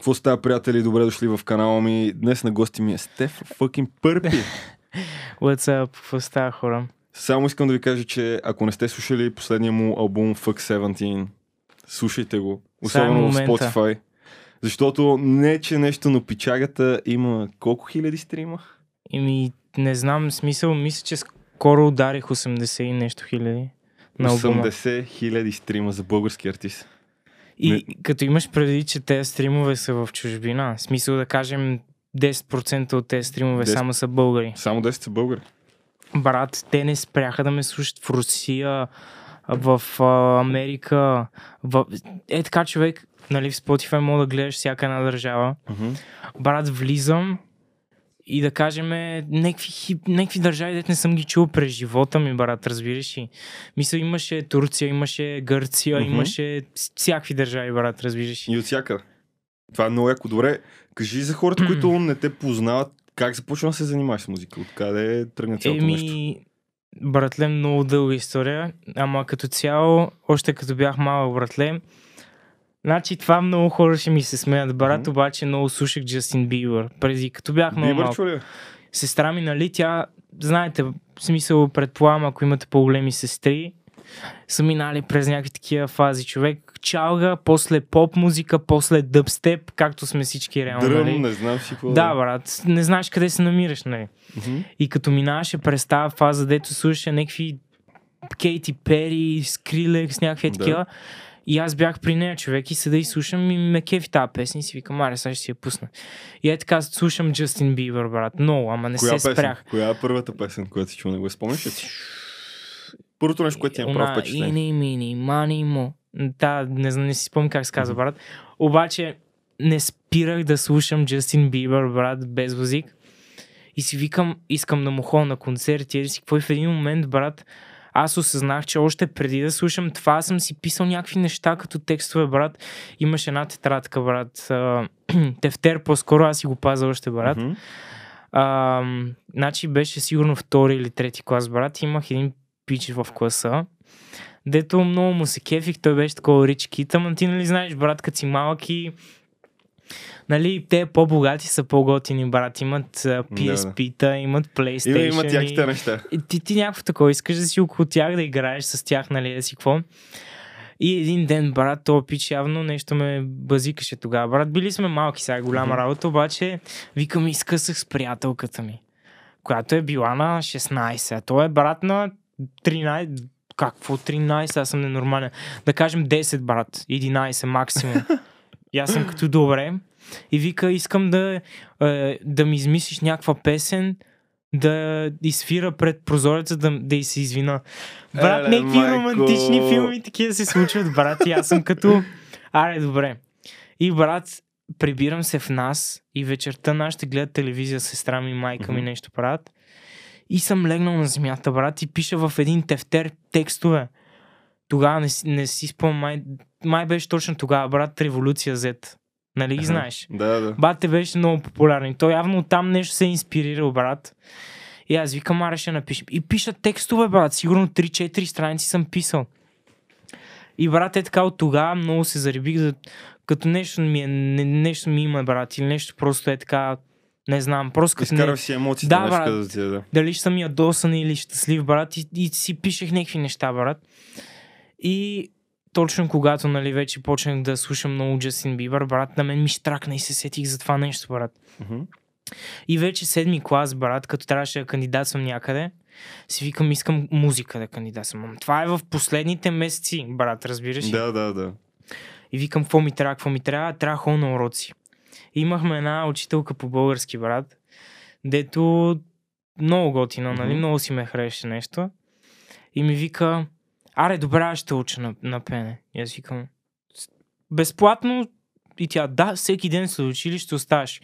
Какво става, приятели? Добре дошли в канала ми. Днес на гости ми е Стеф fucking Пърпи. What's up? Какво става, хора? Само искам да ви кажа, че ако не сте слушали последния му албум Fuck 17, слушайте го. Особено в. Spotify. Защото не, че нещо, но пичагата има колко хиляди стрима? Ими, не знам, смисъл, мисля, че скоро ударих 80 и нещо хиляди на албума. 80 хиляди стрима за български артист. И Не- като имаш преди, че тези стримове са в чужбина, в смисъл да кажем 10% от тези стримове 10. само са българи. Само 10 са българи. Брат, те не спряха да ме слушат в Русия, в а, Америка. В... Е така човек, нали, в Spotify мога да гледаш всяка една държава. Мгм. брат, влизам и да кажем някакви, държави, дете не съм ги чул през живота ми, брат, разбираш ли? Мисля, имаше Турция, имаше Гърция, Мгм. имаше всякакви държави, брат, разбираш ли? И от всякъде. Това е много яко. Добре, кажи за хората, които не те познават, как започна да се занимаваш с музика? Откъде тръгна цялото нещо? Еми, братле, много дълга история, ама като цяло, още като бях малък, братле, Значи това много хора ще ми се смеят, брат, Мгм. обаче много слушах Джастин Бибър. Преди, като бях много Бибър, чули? сестра ми, нали, тя, знаете, в смисъл предполагам, ако имате по-големи сестри, са минали през някакви такива фази. Човек чалга, после поп музика, после дъбстеп, както сме всички реално, Дръм, нали? не знам си какво. Да, брат, не знаеш къде се намираш, нали? Мгм. И като минаваше през тази фаза, дето слушаше някакви Кейти Пери, Скрилекс, някакви Да. такива. И аз бях при нея, човек, и седа и слушам и ме кефи тази песен и си викам, аре, сега ще си я пусна. И е така, слушам Джастин Бибър, брат, много, ама не Коя се песен? спрях. Коя е първата песен, която си чул? Не го спомняш ли си? Първото нещо, което ти е право впечатление. Ини, мини, мани, му. Да, не, знам, не си спомням как се казва, брат. Обаче не спирах да слушам Джастин Бибър, брат, без музик. И си викам, искам да му ходя на концерти. Еди си, какво и в един момент, брат, аз осъзнах, че още преди да слушам това, съм си писал някакви неща като текстове, брат. Имаше една тетрадка, брат. Тефтер, по-скоро аз си го пазя още, брат. А, значи беше сигурно втори или трети клас, брат. Имах един пич в класа, дето много му се кефих, той беше такова рич кит, ама ти нали знаеш, брат, като си малък и Нали, те по-богати са по-готини, брат. Имат PSP-та, имат PlayStation. Има, имат яките неща. И ти, ти някакво такова искаш да си около тях, да играеш с тях, нали, да си какво. И един ден, брат, то пич явно нещо ме базикаше тогава. Брат, били сме малки, сега е голяма Мгм. работа, обаче викам и скъсах с приятелката ми, която е била на 16, а той е брат на 13, какво 13, аз съм ненормален. Да кажем 10, брат, 11 максимум. И аз съм като добре. И вика, искам да, е, да ми измислиш някаква песен, да изфира пред прозореца, да, да й се извина. Брат, Еле, някакви майко! романтични филми такива се случват, брат. И аз съм като... Аре, добре. И брат, прибирам се в нас и вечерта нас ще гледат телевизия, сестра ми, майка ми нещо правят. И съм легнал на земята, брат, и пиша в един тефтер текстове. Тогава не, не си спомням, май, май беше точно тогава, брат, Революция Z. Нали ги знаеш? Да, да. Бате беше много популярен. Той явно там нещо се е инспирирал, брат. И аз викам, аре ще напишем. И пиша текстове, брат. Сигурно 3-4 страници съм писал. И брат е така от тогава много се зарибих, да, като нещо ми, е, не, нещо ми има, брат. Или нещо просто е така, не знам, просто като не, си емоциите, Да, брат. да ти да. дали ще съм ядосан или щастлив, брат, и, и си пишех някакви неща, брат. И точно когато, нали, вече почнах да слушам много Джастин Бибър, брат, на мен ми штракна и се сетих за това нещо, брат. Мгм. И вече седми клас, брат, като трябваше да кандидатствам някъде, си викам, искам музика да кандидатствам. Това е в последните месеци, брат, разбираш ли? Да, да, да. И викам, какво ми трябва, какво ми трябва, трябва ходя на уроци. И имахме една учителка по български, брат, дето много готина, нали, Мгм. много си ме хареше нещо. И ми вика, аре, добре, аз ще уча на, на пене. И аз викам, «С- безплатно? И тя, да, всеки ден след училище оставаш.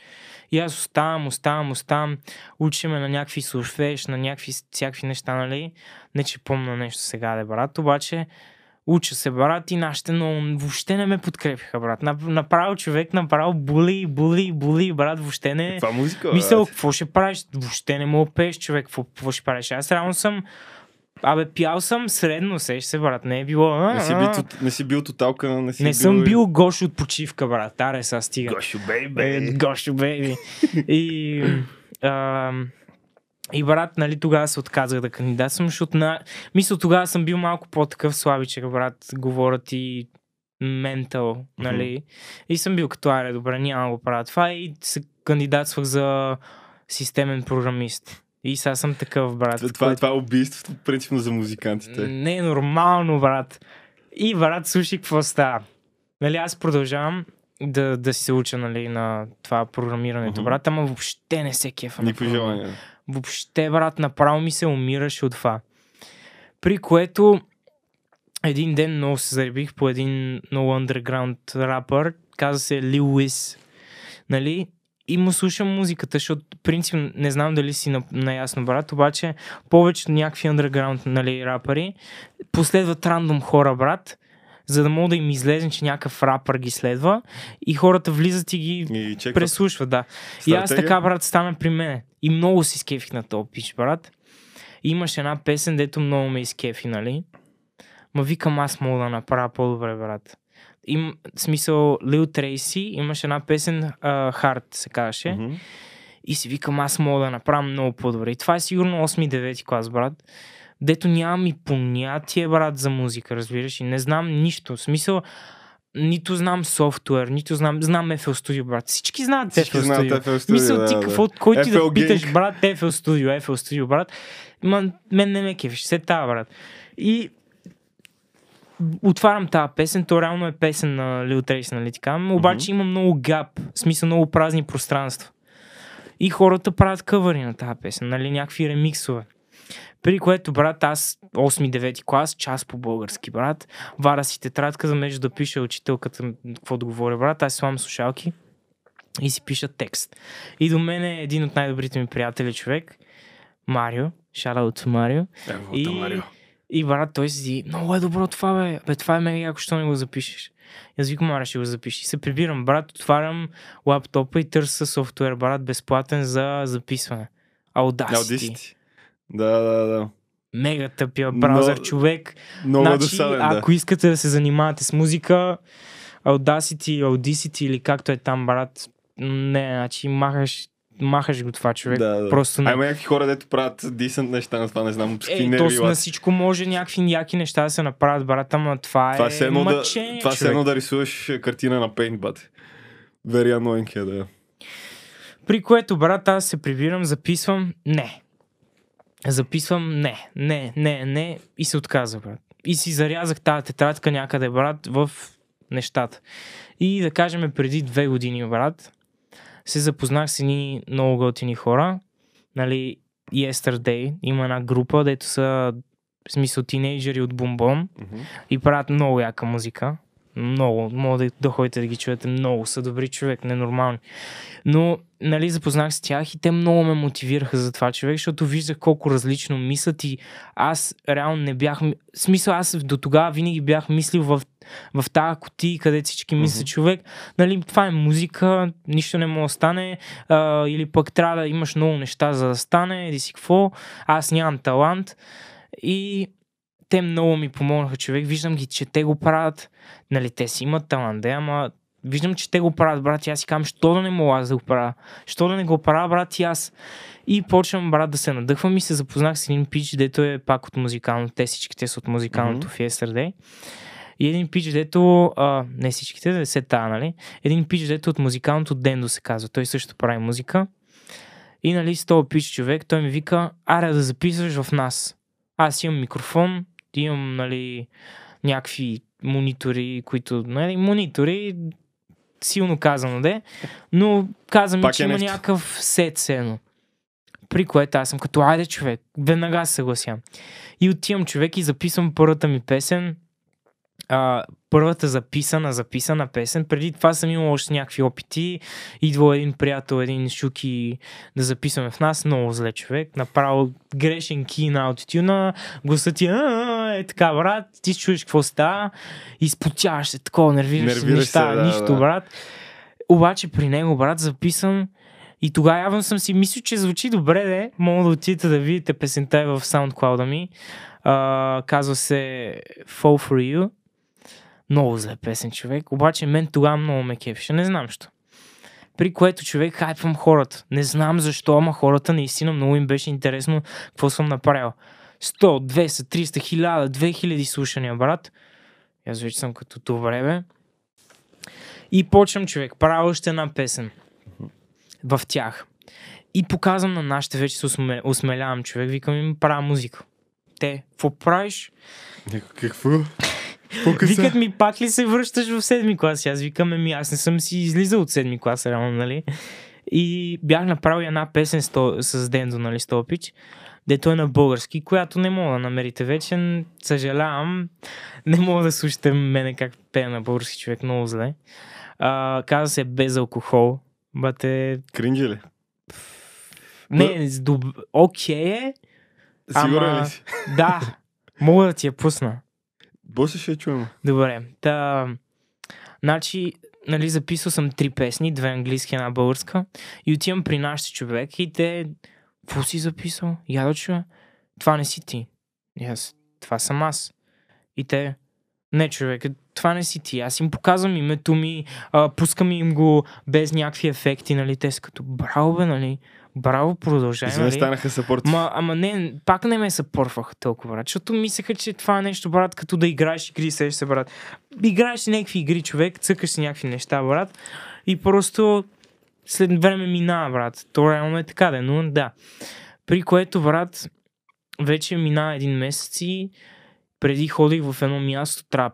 И аз оставам, оставам, оставам, учиме на някакви сурфеш, на някакви всякакви неща, нали? Не, че помня нещо сега, да брат, обаче уча се, брат, и нашите но въобще не ме подкрепиха, брат. Нап- Направо човек, направо були, були, були, брат, въобще не... Това музика, Мисъл, брат. какво ще правиш? Въобще не мога да пееш, човек. Какво, какво ще правиш? Аз реално съм Абе, пял съм средно, сеш се, брат. Не е било... Не си, бил, не си бил тоталка, не си Не бил... съм бил гош от почивка, брат. Аре, сега стига. Гошо, Е, бейбе. Гошо, бейби. И, а, и брат, нали, тогава се отказах да кандидатствам, защото на... мисля, тогава съм бил малко по-такъв слабичък, брат, говорят и ментал, нали. И съм бил като, аре, добре, няма да го правя това и се кандидатствах за системен програмист. И сега съм такъв, брат. Това, това, който- това е убийство, принципно за музикантите. не е нормално, брат. И, брат, слушай какво става. Нали, аз продължавам да, да се уча, нали, на това програмирането, Мгм. брат, ама въобще не се кефа. програмиране. желания. Въобще, брат, направо ми се умираше от това. При което един ден много се заребих по един много underground рапър, каза се Лил Уис, нали? И му слушам музиката, защото принцип не знам дали си на, наясно, брат, обаче повечето някакви underground нали, рапъри последват рандом хора, брат, за да мога да им излезе, че някакъв рапър ги следва и хората влизат и ги И чекват преслушват, да. И аз стратегия. така, брат, стана при мен. И много си скефих на този пич, брат. И имаше една песен, дето много ме изкефи, нали? Ма викам, аз мога да направя по-добре, брат. Им, смисъл, Лил Трейси имаше една песен, Hard се казваше. Мгм. И си викам, аз мога да направя много по-добре. И това е сигурно 8-9 клас, брат. Дето нямам и понятие, брат, за музика, разбираш. И не знам нищо. В смисъл, нито знам софтуер, нито знам, знам FL Studio, брат. Всички знаят Всички FL знаят Studio. FL Studio, Мисъл, ти да, какво, да. кой ти да питаш, брат, FL Studio, FL Studio, брат. Ма, мен не ме кефиш, се тава, брат. И отварям тази песен, то реално е песен на Лил Трейс, нали така, обаче има много гап, в смисъл много празни пространства. И хората правят къвъри на тази песен, нали, някакви ремиксове. При което, брат, аз 8-9 клас, час по български, брат, вара си тетрадка, за между да пише учителката какво да говоря, брат, аз слагам слушалки и си пиша текст. И до мен е един от най-добрите ми приятели човек, Марио, to Марио. Ево, И, Тамарио. И брат, той си, много е добро това, бе. Бе, това е мега яко, що не го запишеш. И аз викам, ще го запиши. И се прибирам, брат, отварям лаптопа и търся софтуер, брат, безплатен за записване. Audacity. Audacity. Да, да, да. Мега тъпия браузър, Но- човек. Много значи, досаден, да. ако искате да се занимавате с музика, Audacity, Audacity или както е там, брат, не, значи махаш, махаш го това човек. Да, да. Просто не. А има някакви хора, дето правят дисент неща на това, не знам, с какви Е, нерви на всичко може някакви яки неща да се направят, брат, ама това, Това е е едно да, мъчение, това е човек. едно да рисуваш картина на Paint, бат. Very annoying е, да. При което, брат, аз се прибирам, записвам, не. Записвам, не, не, не, не и се отказа, брат. И си зарязах тази тетрадка някъде, брат, в нещата. И да кажем, преди две години, брат, се запознах с едни много готини хора. Нали, Yesterday има една група, дето са в смисъл тинейджери от Бомбон Мгм. и правят много яка музика. Много, мога да, да ходите да ги чуете. Много са добри човек, ненормални. Но, нали, запознах с тях и те много ме мотивираха за това човек, защото виждах колко различно мислят и аз реално не бях... смисъл, аз до тогава винаги бях мислил в, в тази кутия, къде всички мислят Мгм. човек. Нали, това е музика, нищо не може да стане. А, или пък трябва да имаш много неща за да стане, еди си какво. Аз нямам талант. И те много ми помогнаха, човек. Виждам ги, че те го правят. Нали, те си имат талант, да, ама виждам, че те го правят, брат, и аз си казвам, що да не мога аз да го правя? Що да не го правя, брат, и аз? И почвам, брат, да се надъхвам и се запознах с един пич, дето е пак от музикално. Те всичките са от музикалното mm-hmm. Yesterday. И един пич, дето, а, не всичките, да се та, нали? Един пич, дето от музикалното Дендо се казва. Той също прави музика. И нали, с този пич човек, той ми вика, аре да записваш в нас. Аз имам микрофон, имам, нали, някакви монитори, които, нали, монитори, силно казано де, но каза ми, Пак че е има нещо. някакъв сет сено. При което аз съм като, айде човек, веднага се съгласявам. И отивам човек и записвам първата ми песен, а, първата записана, записана песен. Преди това съм имал още някакви опити. Идва един приятел, един шуки да записваме в нас. Много зле човек. Направо грешен ки на аутитюна. Гласът ти «А, е така, брат. Ти чуеш какво става. Изпотяваш се такова, нервираш се Нервираш неща. се, да, нищо, да. брат. Обаче при него, брат, записвам И тогава явно съм си мислил, че звучи добре, де. Мога да отидете да видите песента е в SoundCloud ми. А, казва се Fall for You. Много зле песен, човек. Обаче мен тогава много ме кефеше. Не знам що. При което човек хайпвам хората. Не знам защо, ама хората наистина много им беше интересно какво съм направил. 100, 200, 300, 1000, 2000 слушания, брат. Аз вече съм като добре, бе. И почвам, човек, правя още една песен в тях. И показвам на нашите, вече се усме, осмелявам, човек, викам им, правя музика. Те, какво правиш? Какво? Викат ми, пак ли се връщаш в седми клас? И Аз викам, ми, аз не съм си излизал от седми клас, реално, нали? И бях направил една песен с, с Дендо, нали, Стопич, дето е на български, която не мога да намерите вече. Съжалявам, не мога да слушате мене как пея на български човек, много зле. А, казва се без алкохол. Бате, Кринджи ли? не, доб... окей е, Сигурен Ама- ли си? да, мога да ти я пусна. После ще чуем. Добре. Та, значи, нали, записал съм три песни, две английски, една българска. И отивам при нашите човек и те, какво си записал? Я да чуя. Това не си ти. И аз, това съм аз. И те, не човек, това не си ти. Аз им показвам името ми, а, пускам им го без някакви ефекти, нали? Те са като, браво бе, нали? Браво, продължай, Изведнъж нали? станаха съпорти. Ма, ама не, пак не ме съпорваха толкова, брат, защото мислеха, че това е нещо, брат, като да играеш игри, сеш се, брат. Играеш си някакви игри, човек, цъкаш си някакви неща, брат, и просто след време минава, брат. То реално е така, да, но да. При което, брат, вече мина един месец и преди ходих в едно място трап.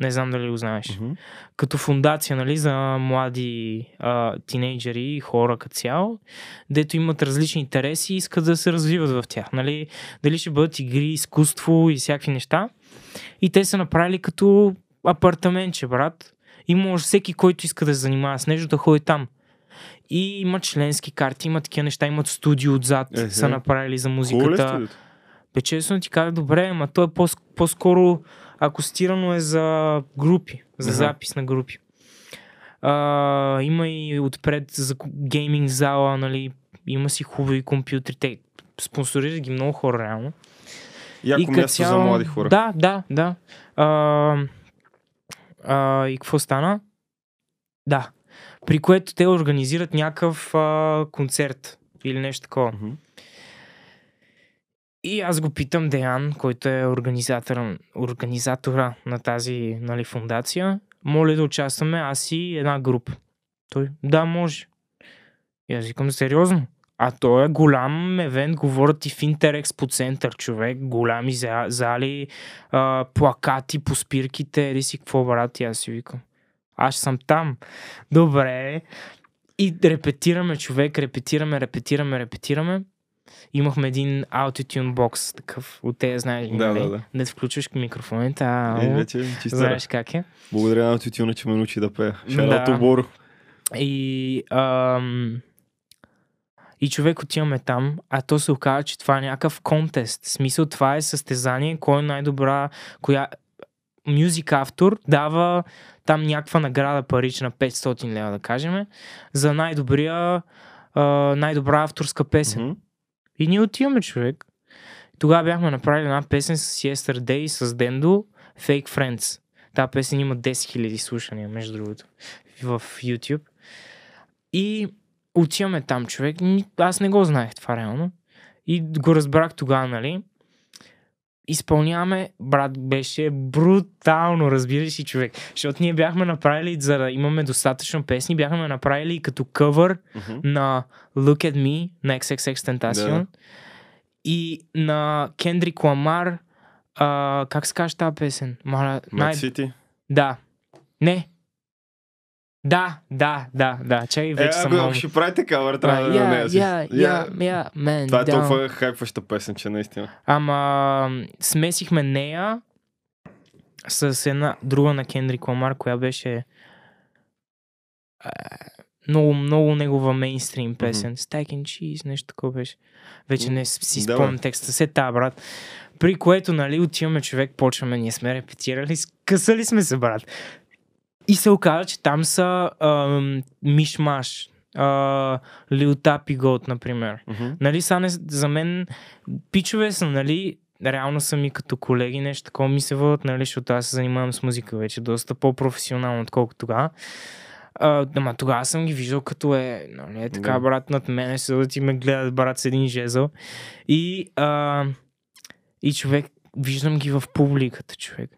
Не знам дали го знаеш Мгм. като фундация нали, за млади а, тинейджери и хора като цяло, дето имат различни интереси и искат да се развиват в тях. Нали? Дали ще бъдат игри, изкуство и всякакви неща. И те са направили като апартаментче, брат. И може всеки, който иска да се занимава с нещо, да ходи там. И има членски карти, има такива неща, имат студио отзад, Ехе. са направили за е музиката. Бе, честно ти кажа, добре, ама то е по- по-скоро акустирано е за групи, за запис на групи. А, има и отпред за гейминг зала, нали, има си хубави компютри, те спонсорират ги много хора реално. Яко като място за млади хора. Да, да, да. А, а, и какво стана? Да. При което те организират някакъв а, концерт или нещо такова. Мгм. И аз го питам Деян, който е организатора, организатора на тази нали, фундация. Моля да участваме аз и една група. Той, да, може. И аз викам, сериозно. А то е голям евент, говорят и в Интерекспо център, човек, голями за- зали, а, плакати по спирките, или си какво, брат, и аз си викам. Аз съм там. Добре. И репетираме, човек, репетираме, репетираме, репетираме. Имахме един Autotune бокс, такъв, от тези, знаеш ли, Да, нали? да, да. Не включваш микрофоните, а... Е, вече знаеш как е. Благодаря на Тютюна, че ме научи да пея. Шарат Да. Боро. И, ам, и човек отиваме там, а то се оказа, че това е някакъв контест. В смисъл това е състезание, кой е най-добра, коя мюзик автор дава там някаква награда парична 500 лева, да кажем, за най-добрия най-добра авторска песен. Мгм. И ние отиваме, човек. Тогава бяхме направили една песен с Yesterday, с Дендо, Fake Friends. Та песен има 10 000 слушания, между другото, в YouTube. И отиваме там, човек. Аз не го знаех това реално. И го разбрах тогава, нали? Изпълняваме, брат, беше брутално, разбираш си, човек. Защото ние бяхме направили, за да имаме достатъчно песни, бяхме направили и като къвър Мгм. на Look at Me на XXX Tentacion Да. и на Кендрик Ламар а, как се казва тази песен? Мала, Мад Сити. Да. Не. Да, да, да, да. Чакай, Е, вече съм ако ще прави така, върта, А, да, я, мен, Това е толкова хайпваща песен, че наистина. Ама смесихме нея с една друга на Кендрик Ламар, която беше а, много, много негова мейнстрим песен. Steak and Cheese, нещо такова беше. Вече не си спомням текста. Се та, брат. При което, нали, отиваме човек, почваме, ние сме репетирали, късали сме се, брат. И се оказа, че там са ам, мишмаш. Lil Tappy Goat, например. Мгм. Нали, са не, за мен пичове са, нали, реално са ми като колеги, нещо такова ми се вълт, нали, защото аз се занимавам с музика вече доста по-професионално, отколкото тогава. Ама тогава съм ги виждал като е, нали, е така, брат, над мене седат и ме гледат, брат, с един жезъл. И, а, и човек, виждам ги в публиката, човек.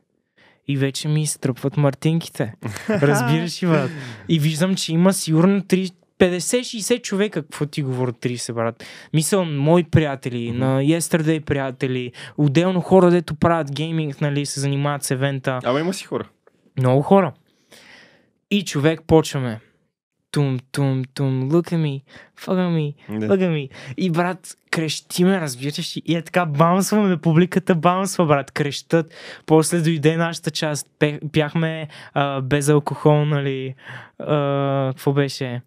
И вече ми изтръпват мартинките. Разбираш ли, брат? И виждам, че има сигурно 3, 50-60 човека, какво ти говоря 30, брат. Мисъл, мои приятели, Мгм. на Yesterday приятели, отделно хора, дето правят гейминг, нали, се занимават с евента. Ама има си хора. Много хора. И човек почваме. Тум, тум, тум, look at me, fuck at me, Не. look at me. И брат, крещиме, разбираш ли? И е така, баунсваме, публиката баунсва, брат, крещат. После дойде нашата част, пяхме а, без алкохол, нали, а, какво беше?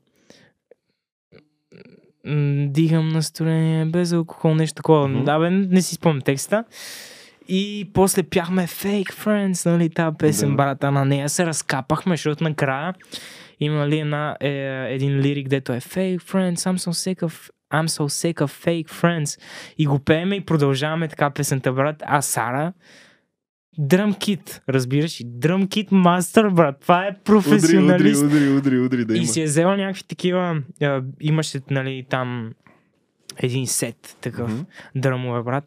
Дигам настроение без алкохол, нещо такова. Мгм. Да, бе, не си спомням текста. И после пяхме Fake Friends, нали, тази песен, Да. брата, на нея се разкапахме, защото накрая има ли една, е, един лирик, дето е Fake Friends, I'm so sick of I'm so sick of fake friends. И го пееме и продължаваме така песента, брат. А Сара, дръм кит, разбираш? ли? Дръм кит мастър, брат. Това е Удри, професионалист. удри, удри, удри, удри, да И има. си е взела някакви такива, а, имаше, нали, там един сет такъв Мгм. дръмове, брат.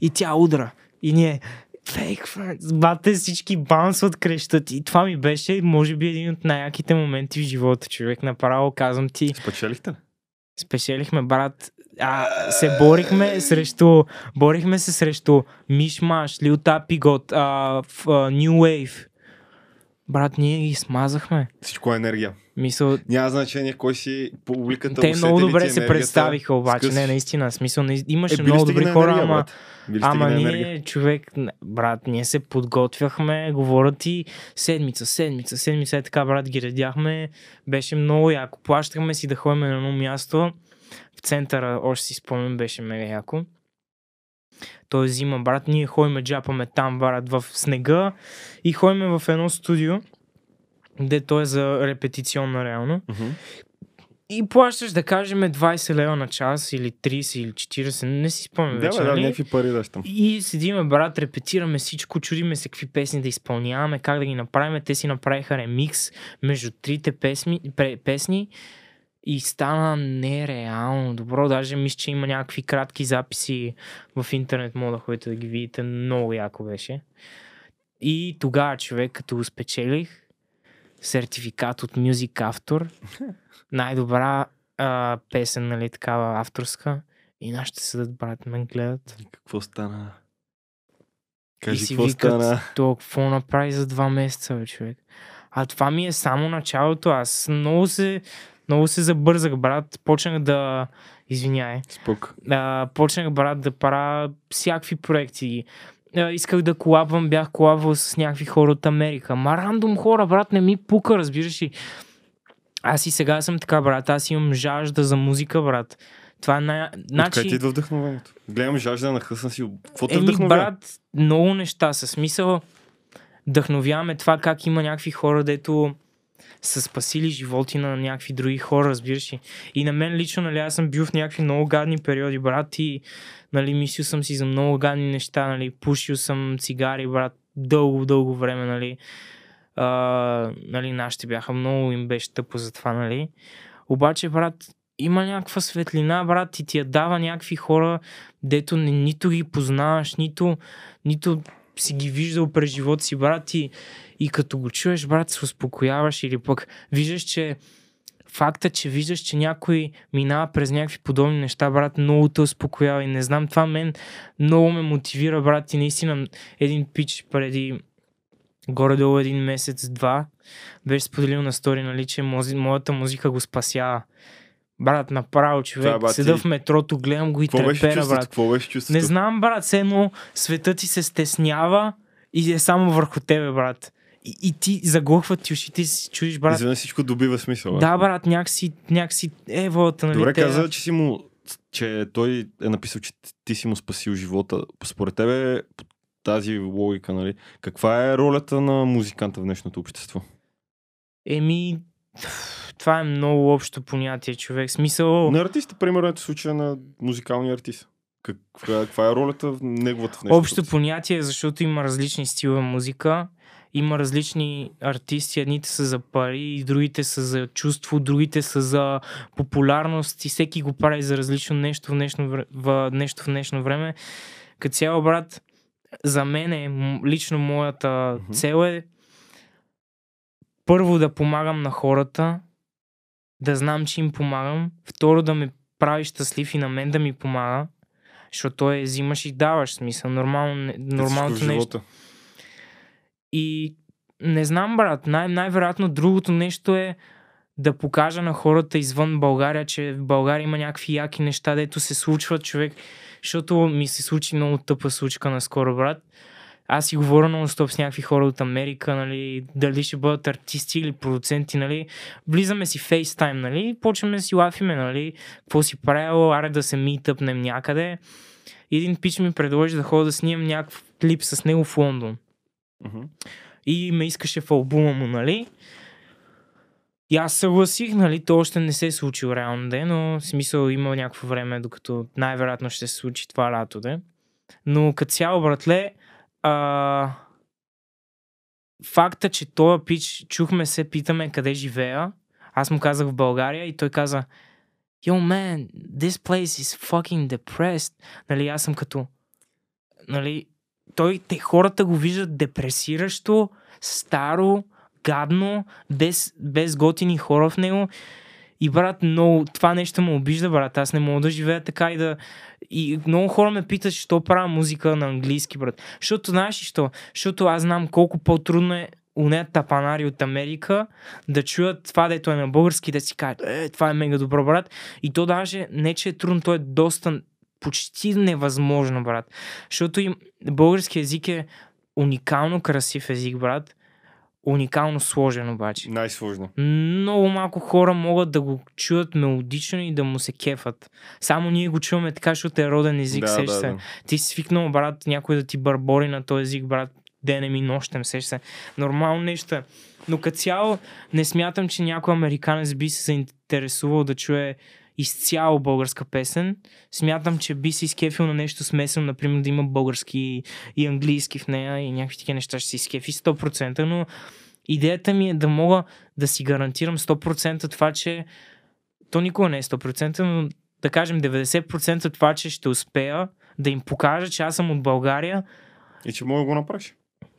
И тя удра. И ние, fake friends, бате всички баунсват, крещат. И това ми беше, може би, един от най-яките моменти в живота, човек. Направо казвам ти, Спечелихте ли? спечелихме, брат. А, се борихме срещу, борихме се срещу Мишмаш, Лил Тапигот, New Wave. Брат, ние ги смазахме. Всичко е енергия. Мисъл, Няма значение кой си публиката. те много ли добре се представиха обаче. скъси. Не, наистина, смисъл, не, имаше Е, много добри на хора, енергия, ама... брат. Ама ние, енергия. човек, брат, ние се подготвяхме, говорят ти седмица, седмица, седмица, е така, брат, ги редяхме. Беше много яко. Плащахме си да ходим на едно място. В центъра, още си спомням, беше мега яко. Той зима, брат, ние ходиме, джапаме там, брат, в снега и ходиме в едно студио, де то е за репетиционна реално. Мгм. И плащаш, да кажем, 20 лева на час или 30 или 40, не си спомням Да, вече, бе, да, нали? някакви пари да там. И седиме, брат, репетираме всичко, чудиме се какви песни да изпълняваме, как да ги направим. Те си направиха ремикс между трите песни, песни и стана нереално добро. Даже мисля, че има някакви кратки записи в интернет, мога да ходите да ги видите. Много яко беше. И тогава човек, като го спечелих, сертификат от Music Автор, най-добра а, песен, нали, такава авторска. И нашите седат, брат, мен гледат. Какво стана? и Кажи, си какво викат, стана? то какво направи за два месеца, бе, човек. А това ми е само началото. Аз много се, много се забързах, брат. Почнах да... Извиняй. Спок. А, почнах, брат, да правя всякакви проекти. А, исках да колабвам, бях колабвал с някакви хора от Америка. Ма рандом хора, брат, не ми пука, разбираш ли. Аз и сега съм така, брат. Аз имам жажда за музика, брат. Това е най... Значи... Откъде ти идва вдъхновението? Гледам жажда на хъсна си. Какво те вдъхновява? брат, много неща са. Смисъл, вдъхновяваме това как има някакви хора, дето са спасили животи на някакви други хора, разбираш ли. И на мен лично, нали, аз съм бил в някакви много гадни периоди, брат, и нали, мислил съм си за много гадни неща, нали, пушил съм цигари, брат, дълго, дълго време, нали. А, нали, нашите бяха много, им беше тъпо за това, нали. Обаче, брат, има някаква светлина, брат, и ти я дава някакви хора, дето не, нито ги познаваш, нито, нито си ги виждал през живота си, брат, и, и като го чуеш, брат, се успокояваш или пък виждаш, че факта, че виждаш, че някой минава през някакви подобни неща, брат, много те успокоява и не знам, това мен много ме мотивира, брат, и наистина един пич преди горе-долу един месец-два беше споделил на стори, нали, че мози, моята музика го спасява. Брат, направо, човек, брат, седа в метрото, гледам го и Какво беше трепера, чувството? брат. Какво беше чувството? Не знам, брат, все едно светът ти се стеснява и е само върху тебе, брат. И, и ти заглохват ти ушите си чуеш, брат. Изведнъж всичко добива смисъл. Да, брат, някакси, някакси е волата, нали? Добре те- каза, че си му че той е написал, че ти си му спасил живота. Според тебе, по тази логика, нали, каква е ролята на музиканта в днешното общество? Еми, Това е много общо понятие, човек. Смисъл... На артиста, примерно, ето случая на музикалния артист. Каква, каква е ролята в неговата в? Общо понятие, защото има различни стилове музика. Има различни артисти. Едните са за пари, другите са за чувство, другите са за популярност и всеки го прави за различно нещо в днешно, в, нещо в днешно време. Като цяло, брат, за мен е, лично моята Мгм. цел е първо да помагам на хората, да знам, че им помагам. Второ, да ме прави щастлив и на мен да ми помага. Защото е взимаш и даваш смисъл. Нормално, нормалното нещо. И не знам, брат, най- най-вероятно другото нещо е да покажа на хората извън България, че в България има някакви яки неща, дето се случват човек. Защото ми се случи много тъпа случка наскоро, брат. Аз си говоря много стоп с някакви хора от Америка, нали, дали ще бъдат артисти или продуценти, нали. Влизаме си фейстайм, нали, почваме си лафиме, нали, какво си правил, аре да се митъпнем някъде. Един пич ми предложи да ходя да снимам някакъв клип с него в Лондон. И ме искаше в албума му, нали? И аз съгласих, нали, то още не се е случил реално де, но в смисъл има някакво време, докато най-вероятно ще се случи това лято де. Но като цяло, братле, а... факта, че този пич, чухме се, питаме къде живея, аз му казах в България и той каза Yo man, this place is fucking depressed. Нали, аз съм като... Нали, той, те хората го виждат депресиращо, старо, гадно, без, без готини хора в него. И брат, много, това нещо ме обижда, брат. Аз не мога да живея така и да... И много хора ме питат, що правя музика на английски, брат. Защото знаеш ли що? Защото аз знам колко по-трудно е у нея тапанари от Америка да чуят това, дето е на български, да си кажат, е, това е мега добро, брат. И то даже не, че е трудно, то е доста почти невъзможно, брат. Защото им, български език е уникално красив език, брат. Уникално сложен обаче. Най-сложно. Много малко хора могат да го чуят мелодично и да му се кефат. Само ние го чуваме така, защото е роден език, да, сеща да, се. да. Ти си свикнал, брат, някой да ти барбори на този език, брат, денем и нощем, сеща се. Нормално нещо е. Но като цяло не смятам, че някой американец би се заинтересувал да чуе изцяло българска песен. Смятам, че би се изкефил на нещо смесено, например да има български и английски в нея и някакви такива неща ще се изкефи 100%, но идеята ми е да мога да си гарантирам 100% това, че то никога не е 100%, но да кажем 90% това, че ще успея да им покажа, че аз съм от България. И че мога да го направиш.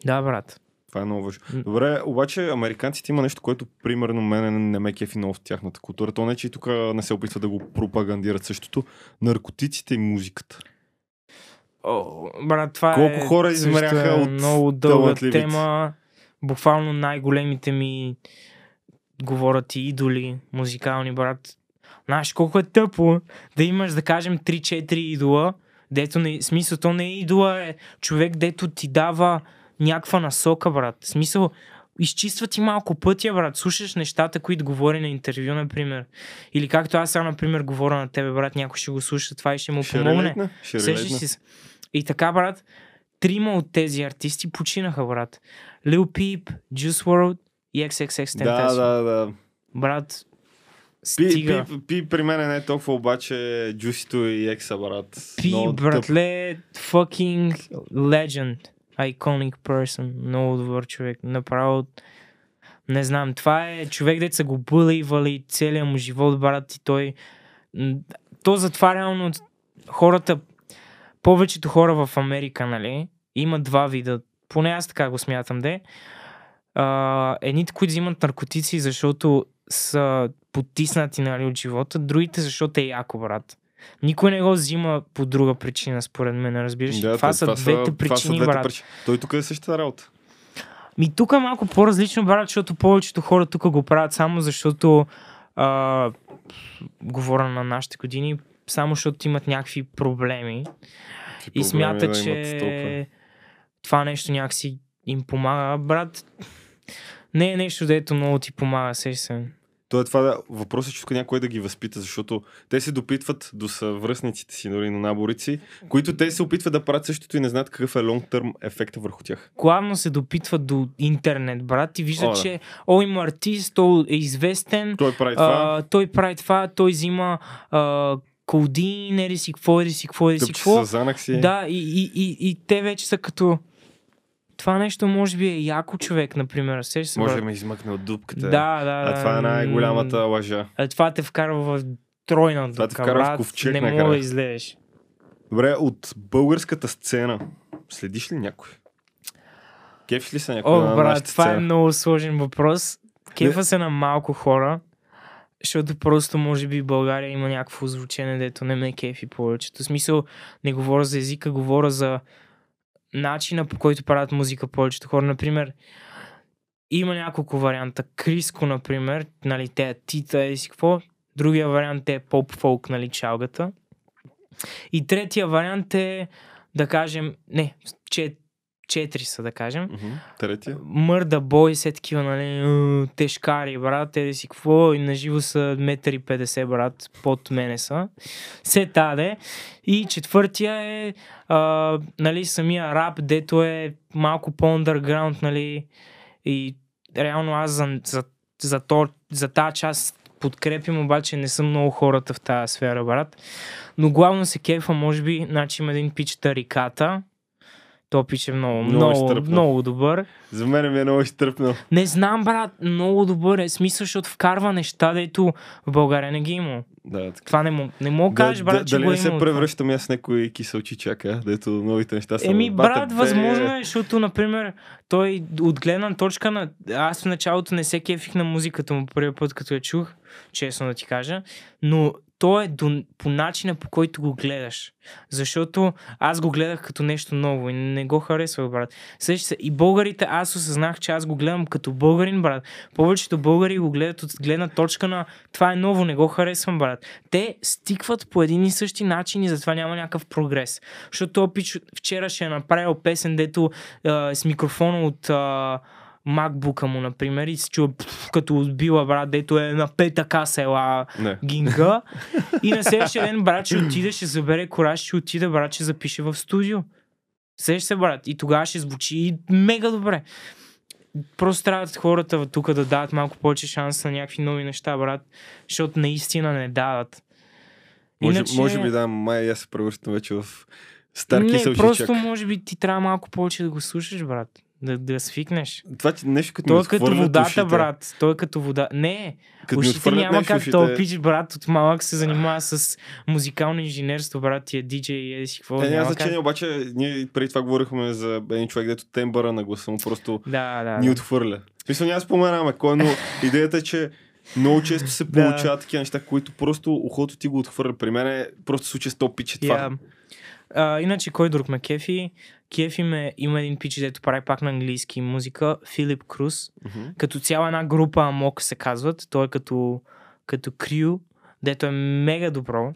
Да, брат. Това е много важно. М. Добре, обаче американците има нещо, което примерно мене не ме кефи много в тяхната култура. То не, че и тук не се опитва да го пропагандират същото. Наркотиците и музиката. О, брат, това Колко е хора измеряха е от много дълга тема. Буквално най-големите ми говорят и идоли, музикални, брат. Знаеш колко е тъпо да имаш, да кажем, 3-4 идола, дето не, смисъл, то не е идола, е човек, дето ти дава някаква насока, брат. В Смисъл, изчиства ти малко пътя, брат. Слушаш нещата, които говори на интервю, например. Или както аз сега, например, говоря на тебе, брат, някой ще го слуша това и ще му Ще помогне. Сещаш си. И така, брат, трима от тези артисти починаха, брат. Lil Peep, Juice WRLD и XXX Да, да, да. Брат, стига. пи, пи, при мен не е толкова, обаче Джусито и Екса, брат. Пи, Много тъп. братле, fucking legend. Iconic person. Много добър човек. Направо, не знам, това е човек, дето са го бъливали целия му живот, брат, и той... То затова реално хората, повечето хора в Америка, нали, има два вида. Поне аз така го смятам, де. Едните, които взимат наркотици, защото са потиснати нали, от живота, другите, защото е яко, брат. Никой не го взима по друга причина, според мен, разбираш. Да, това то- са двете това причини, са двете брат. причини. Той тук е същата работа. Ми тук е малко по-различно, брат, защото повечето хора тук го правят само защото а, говоря на нашите години, само защото имат някакви проблеми Какви и да имат толкова? че това нещо някакси им помага. Брат, не е нещо, дето много ти помага, сеш се. То е това да, въпросът, че иска някой да ги възпита, защото те се допитват до съвръстниците си, дори на наборици, които те се опитват да правят същото и не знаят какъв е лонг-търм ефекта върху тях. Главно се допитват до интернет, брат, и виждат, О, да. че о, има артист, той е известен, Той прави това. а, той прави това, той взима а, кодин, еди си какво, еди си какво, еди си Тъпче какво. Да, и, и, и, и те вече са като... Това нещо може би е яко човек, например. Сеш се, Може да ме измъкне от дупката. Да, да, да. А това е най-голямата лъжа. А това те вкарва в тройна Това те дупка, вкарва в брат. ковчег Не мога да излезеш. Добре, от българската сцена, следиш ли някой? Кефиш ли се някой О, на брат, това е много сложен въпрос. Кефа се на малко хора, защото просто може би в България има някакво звучене, дето не ме кефи повечето. В смисъл, не говоря за езика, говоря за начина по който правят музика повечето хора. Например, има няколко варианта. Криско, например, нали, те е Тита и си какво. Другия вариант е поп-фолк, нали, чалгата. И третия вариант е, да кажем, не, че, четири са, да кажем. Мгм. Третия? Мърда бой, се такива, нали, «М, тежкари, брат, те си какво, и наживо са метър и 50, брат, под мене са. Се таде. И четвъртия е, а, нали, самия рап, дето е малко по-underground, нали, и реално аз за, за, за, то, за тази част подкрепям, обаче не съм много хората в тази сфера, брат. Но главно се кефа, може би, значи има един пич Тариката. То пич е много, Много много, много, добър. За мен ми е много изтърпнал. Не знам, брат, много добър е. Смисъл, защото вкарва неща, дето в България не ги има. Да, така. Това не мога. Не мога да кажеш, брат, че дали го не се превръщам аз някой киселчи чака, дето новите неща са... Еми, брат, бе. възможно е, защото, например, той от гледна точка на... Аз в началото не се кефих на музиката му първия път, като я чух, честно да ти кажа, но то е до, по начина по който го гледаш. Защото аз го гледах като нещо ново и не го харесвах, брат. Също се, и българите, аз осъзнах, че аз го гледам като българин, брат. Повечето българи го гледат от гледна точка на това е ново, не го харесвам, брат. Те стикват по един и същи начин и затова няма някакъв прогрес. Защото този пич вчера ще е направил песен, дето е с микрофона от а, MacBook му, например, и се чува пф, като отбила, брат, дето е на пета каса ела Не. гинга. и на следващия ден, брат, ще отиде, ще забере кораж, ще отиде, брат, ще запише в студио. Сеш се, брат. И тогава ще звучи мега добре. Просто трябва хората тук да дадат малко повече шанс на някакви нови неща, брат, защото наистина не дават. Може, Иначе- може би да, май аз се превръщам вече в стар не, просто може би ти трябва малко повече да го слушаш, брат. Да, да свикнеш. Това ти нещо като Той е като водата, ушите. брат. Той е като вода. Не, Като ушите няма как. ушите. Той пич, брат, от малък се занимава с музикално инженерство, брат. Ти е диджей и еди си какво. Е, няма значение, как. обаче ние преди това говорихме за един човек, дето тембъра на гласа му просто Да, да. ни да. отхвърля. Смисъл няма споменаваме кой, но идеята е, че много често се получават такива неща, които просто ухото ти го отхвърля. При мен е просто случай с то пиче това. Я. А, иначе кой друг ме кефи? Кефи ме, има един пич, дето прави пак на английски музика, Филип Круз. Мгм. Като цяла една група Амок се казват. Той е като, като крю, дето е мега добро.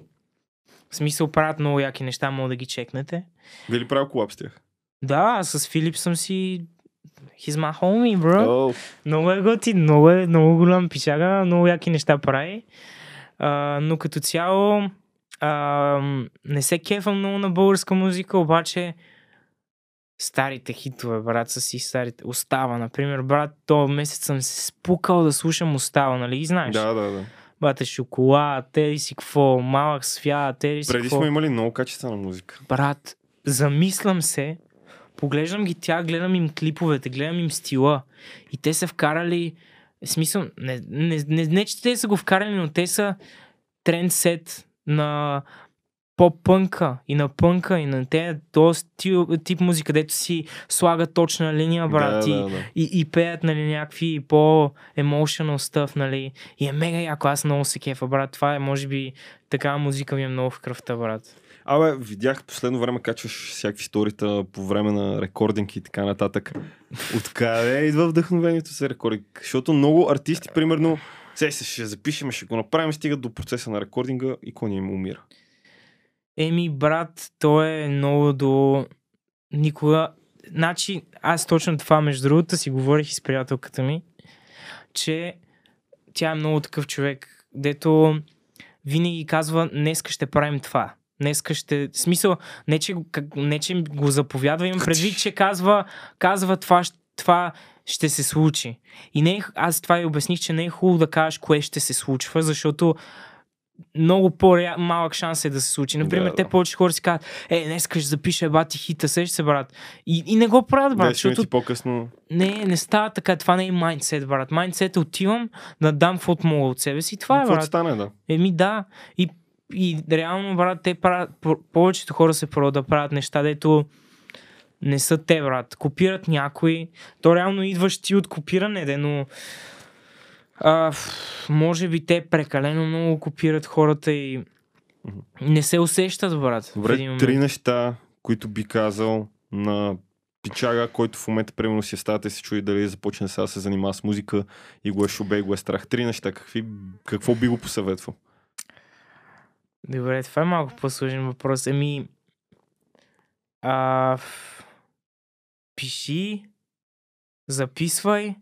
В смисъл правят много яки неща, мога да ги чекнете. Ви ли правил колап с тях? Да, с Филип съм си... He's my homie, bro. О, Много е готин, много е много голям пичага, много яки неща прави. А, но като цяло а, не се кефам много на българска музика, обаче старите хитове, брат, са си старите. Остава, например, брат, този месец съм се спукал да слушам Остава, нали ги знаеш? да, да, да. Бате шоколад, те си какво, малък свят, те си Преди какво. сме имали много качествена музика. Брат, замислям се, поглеждам ги тя, гледам им клиповете, гледам им стила и те са вкарали, смисъл, не, не, не, не че те са го вкарали, но те са трендсет на поп-пънка и на пънка и на те, този тип, тип музика, дето си слага точна линия, брат, да, и, да, да. и, и пеят, нали, някакви по-емоtional stuff, нали. И е мега яко, аз много се кефа, брат. Това е, може би, такава музика ми е много в кръвта, брат. Абе, видях последно време качваш всякакви сторита по време на рекординг и така нататък. Откъде идва вдъхновението за рекординг? Защото много артисти, примерно, сега се ще запишем, ще го направим, стигат до процеса на рекординга и коня им умира. Еми, брат, то е много до... Никога... Значи, аз точно това, между другото, си говорих и с приятелката ми, че тя е много такъв човек, дето винаги казва, днеска ще правим това. Днеска ще... В смисъл, не че, не, че го заповядва, имам предвид, че казва, казва това, това ще се случи. И не е, аз това и обясних, че не е хубаво да кажеш кое ще се случва, защото много по-малък шанс е да се случи. Например, Да, те да. повече хора си казват, е, днес ще запиша бати хита, сеща се, брат. И, и не го правят, брат, Да, ще защото по-късно. не, не става така. Това не е майндсет, брат. Майндсет е отивам да дам каквото мога от себе си. Това е, Какво брат. стане, да. Еми да. И, и реално, брат, те правят, по- повечето хора се пробват да правят неща, дето не са те, брат. Копират някой. То реално идваш ти от копиране, де, но а, може би те прекалено много копират хората и не се усещат, брат. Добре, три неща, които би казал на пичага, който в момента примерно си е в стаята и се чуди дали да започне сега да се занимава с музика и го е шубе и го е страх. Три неща, какви, какво би го посъветвал? Добре, това е малко по-сложен въпрос. Еми, а, пиши, записвай,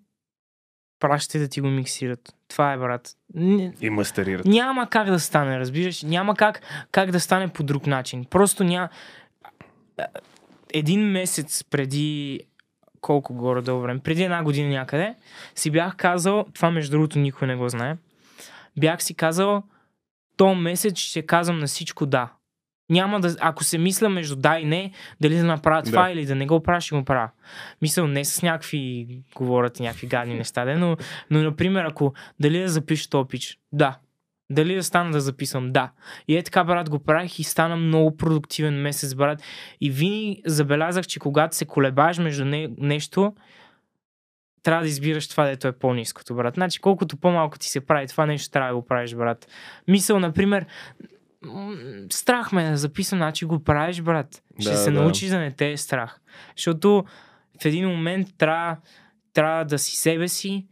пращай да ти го миксират. Това е, брат. И мастерират. няма как да стане, разбираш? Няма как, как да стане по друг начин. Просто няма... Един месец преди колко горе-долу време, преди една година някъде, си бях казал, това между другото никой не го знае, бях си казал, то месец ще казвам на всичко да. Няма да, ако се мисля между да и не, дали да направя това Да. или да не го правя, ще го правя. Мисъл не с някакви, говорят някакви гадни неща, де, но, но, например, ако дали да запиша то пич, да. Дали да стана да записвам, да. И е така, брат, го правих и стана много продуктивен месец, брат. И винаги забелязах, че когато се колебаеш между не, нещо, трябва да избираш това, дето е по-низкото, брат. Значи, колкото по-малко ти се прави това нещо, трябва да го правиш, брат. Мисъл, например, страх ме е да записам, значи го правиш, брат. Ще Да, се да. научиш да не те е страх. Защото в един момент трябва, трябва да си себе си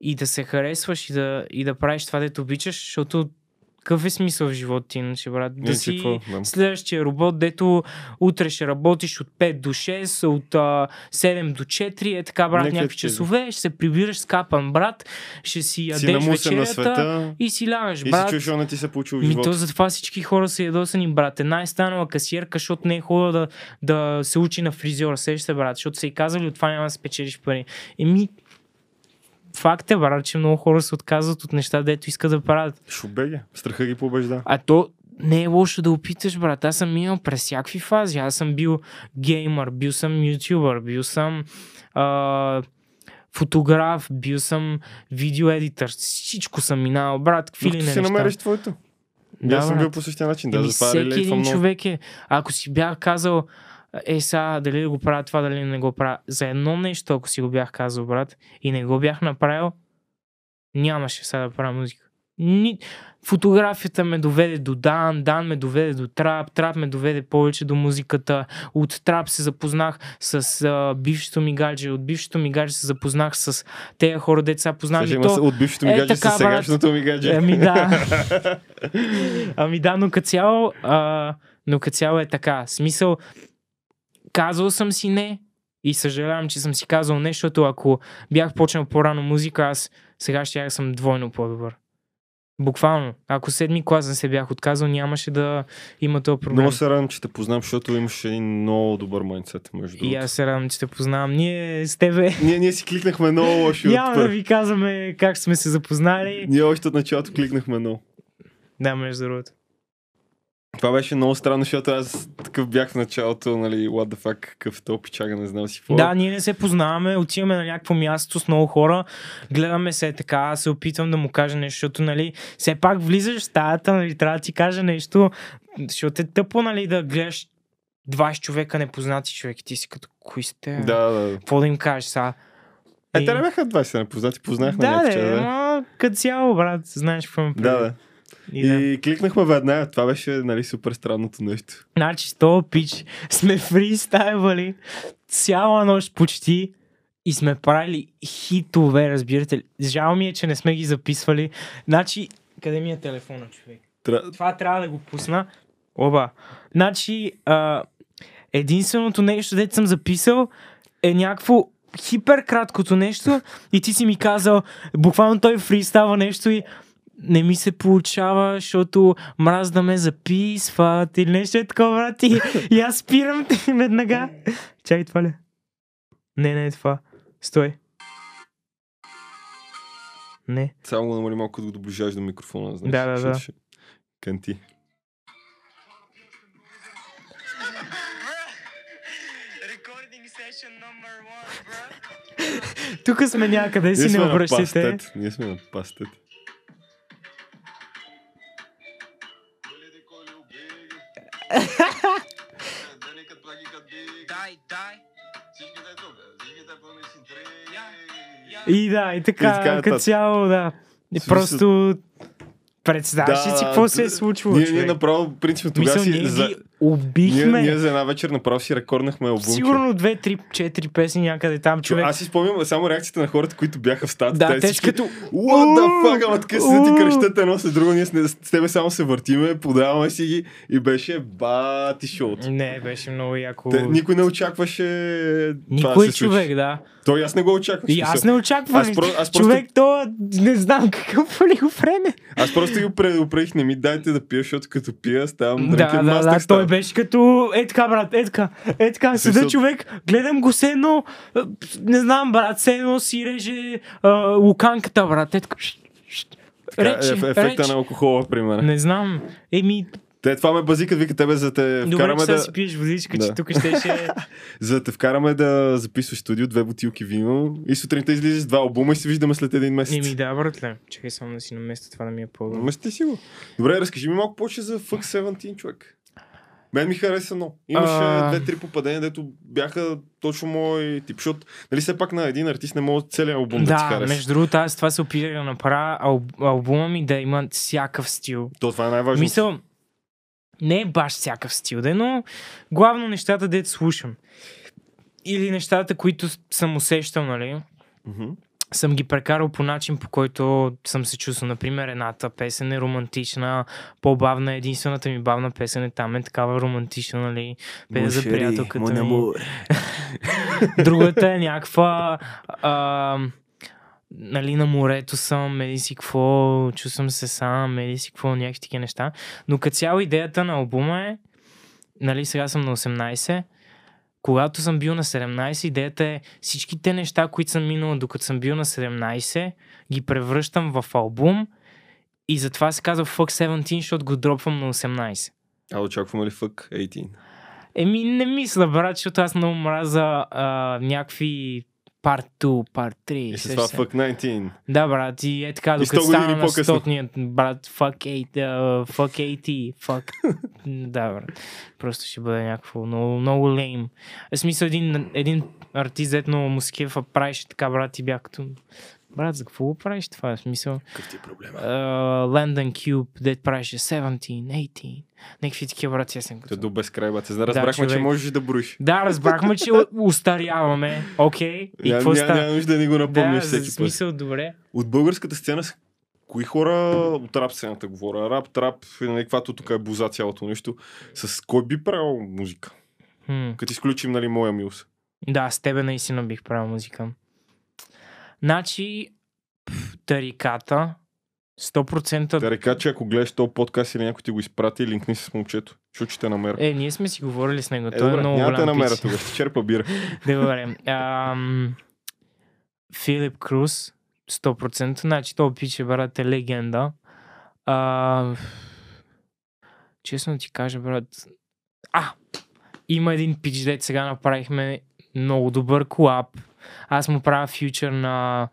и да се харесваш и да, и да правиш това, дето обичаш, защото какъв е смисъл в живота ти, иначе, брат? Да си какво? Да. следващия робот, дето утре ще работиш от 5 до 6, от а, 7 до 4, е така, брат, Нека някакви часове, ще се прибираш с капан, брат, ще си Си ядеш на вечерята света и си лягаш, и се брат. чуеш, ти се получил в живота. то затова всички хора са ядосани, брат. Една е станала касиерка, защото не е хубаво да, да се учи на фризьора. Сещаш се, брат, защото са и казали, от това няма да спечелиш пари. Еми, факт е, брат, че много хора се отказват от неща, дето искат да правят. Шубеге. Страха ги побежда. А то не е лошо да опиташ, брат. Аз съм минал през всякакви фази. Аз съм бил геймър, бил съм ютубър, бил съм а, фотограф, бил съм видеоедитър. Всичко съм минал, брат. Какви ли не си неща. намериш твоето. Да, аз съм бил по същия начин. Да, Еми, всеки релейтвам един човек е. Ако си бях казал, е сега, дали да го правя това, дали не го правя. За едно нещо, ако си го бях казал, брат, и не го бях направил, нямаше сега да правя музика. Ни... Фотографията ме доведе до Дан, Дан ме доведе до Трап, Трап ме доведе повече до музиката. От Трап се запознах с а, бившето ми гадже, от бившето ми гадже се запознах с тези хора, деца познавам. Сега то... от бившето ми е, гадже така, с сегашното ми гадже. Ами да. ами да, но като цяло, а, но като цяло е така. Смисъл, казал съм си не и съжалявам, че съм си казал не, защото ако бях почнал по-рано музика, аз сега ще съм двойно по-добър. Буквално. Ако седми клас не се бях отказал, нямаше да има този проблем. Много се радвам, че те познам, защото имаш един много добър майндсет, между И другото. аз се радвам, че те познавам. Ние с тебе Ние, ние си кликнахме много лоши няма да ви казваме как сме се запознали. Ние още от началото кликнахме много. Да, между другото. Това беше много странно, защото аз такъв бях в началото, нали, what the fuck, какъв е то пичага, не знам си какво. Да, ние не се познаваме, отиваме на някакво място с много хора, гледаме се така, се опитвам да му кажа нещо, защото, нали, все пак влизаш в стаята, нали, трябва да ти кажа нещо, защото е тъпо, нали, да гледаш 20 човека непознати човек и ти си като, кои сте? да, да. Какво да им кажеш сега? Е, И- те не бяха 20 непознати, познахме Да, някакви, да, като цяло, брат, знаеш какво ме Да, да. И, да. И кликнахме веднага. Това беше, нали, супер странното нещо. Значи, с този пич сме фристайлвали цяла нощ почти и сме правили хитове, разбирате ли. Жал ми е, че не сме ги записвали. Значи, къде ми е телефона, човек? Тра... Това трябва да го пусна. Оба. Значи, а, единственото нещо, дето съм записал, е някакво хипер краткото нещо и ти си ми казал, буквално той фристава нещо и не ми се получава, защото мраз да ме записват или нещо е такова, брат. И, и аз спирам веднага. Чай, това ли? е? Не, не е това. Стой. Не. Само го намали малко, като го доближаваш до микрофона. Знаеш, Да, да, защото да. ще- Канти. Тук сме някъде, си не обръщайте. Ние сме на пастет. Дай, дай. И да, и така, И така като нататък. цяло, да. И просто представяш ли си какво се е случвало, Ние, ние направо, принципно, тогава си... ние за... убихме. Ние, ние за една вечер направо си рекорднахме албумче. Сигурно две, три, четири песни някъде там, човек. Аз си спомням само реакцията на хората, които бяха в стата. Да, те са като... What the fuck, ама така се ти кръщат едно след друго, ние с, с тебе само се въртиме, подаваме си ги и беше бати шоуто. Не, беше много яко. Те, никой не очакваше това Никой се човек, да. Той аз не го очаквах. И аз не очаквам. Аз про- аз просто- Човек, то не знам какъв ли го време. Аз просто го предупредих, не ми дайте да пия, защото като пия ставам Да, да, да, ставам. той беше като е така, брат, е така, е така, седа човек, гледам го се едно, не знам, брат, се едно си реже а, луканката, брат, е така, рече, еф- ефекта рече. на алкохола при мен. Не знам, еми, Те това ме базикат, вика тебе, за да те добре, вкараме да, си пиеш водичка, Да. че тук щеше... за да те вкараме да записваш студио, две бутилки вино и сутринта излизаш два албума и се виждаме след един месец. Еми да, братле, чакай само да си наместя това да ми е по Мести си го. Добре, разкажи ми малко повече за Fuck 17, човек. Мен ми хареса много. Имаше А. две-три попадения, дето бяха точно мой тип, защото нали все пак на един артист не може целият албум да, ти Да, хареса. между другото, аз това се опитах да направя алб- албума ми да има всякакъв стил. То това е най-важното. Мисъл, не е баш всякакъв стил, да, е, но главно нещата, дето слушам. Или нещата, които съм усещал, нали? Мгм. съм ги прекарал по начин, по който съм се чувствал. Например, едната песен е романтична, по-бавна, единствената ми бавна песен е там е такава романтична, нали? Пея за приятелката ми. Другата е някаква а, нали, на морето съм, еди си какво, чувствам се сам, еди си какво, някакви такива неща. Но като цяло идеята на албума е, нали, сега съм на 18, когато съм бил на 17, идеята е всичките неща, които съм минал докато съм бил на 17, ги превръщам в албум и затова се казва Fuck 17, защото го дропвам на 18. А очакваме ли Fuck 18? Еми, не мисля, брат, защото аз много мраза а, някакви part 2, part 3. И с сещаш това се. Fuck 19. Да, брат, и е така, докато 100 години стана на стотният, брат, fuck 8, uh, fuck 80, fuck... да, брат, просто ще бъде някакво много, много лейм. В смисъл, един, един артист, дето му скефа, правеше така, брат, и бях като... Брат, за какво го правиш това? В смисъл, Какъв ти е проблема? Landon Cube, дет правеше 17, 18, някакви такива, брат, аз съм като... до безкрай. Да, разбрахме, че можеш да броиш. Да, разбрахме, че устаряваме, окей, и Ня- какво става? Няма нужда да ни го напомняш Да, всеки път. смисъл, добре. От българската сцена, кои хора от рап сцената говоря? Рап, трап, нали, каквато тук е буза цялото нещо. С кой би правил музика? Като изключим, нали, моя милс. Да, с тебе наистина бих правил музика. Значи, пф, тариката, 100%... Да река, че ако гледаш този подкаст или някой ти го изпрати, линкни се с момчето. Чу, че те намеря. Е, ние сме си говорили с него. Е, Той е добре, много няма да те голям намеря тогава, ще черпа бира. Добре. Ам, Филип Круз, 100%. Значи, този пич е, брат, е легенда. А, честно ти кажа, брат. А! Има един пич, дет сега направихме много добър колаб. Аз му правя фьючер на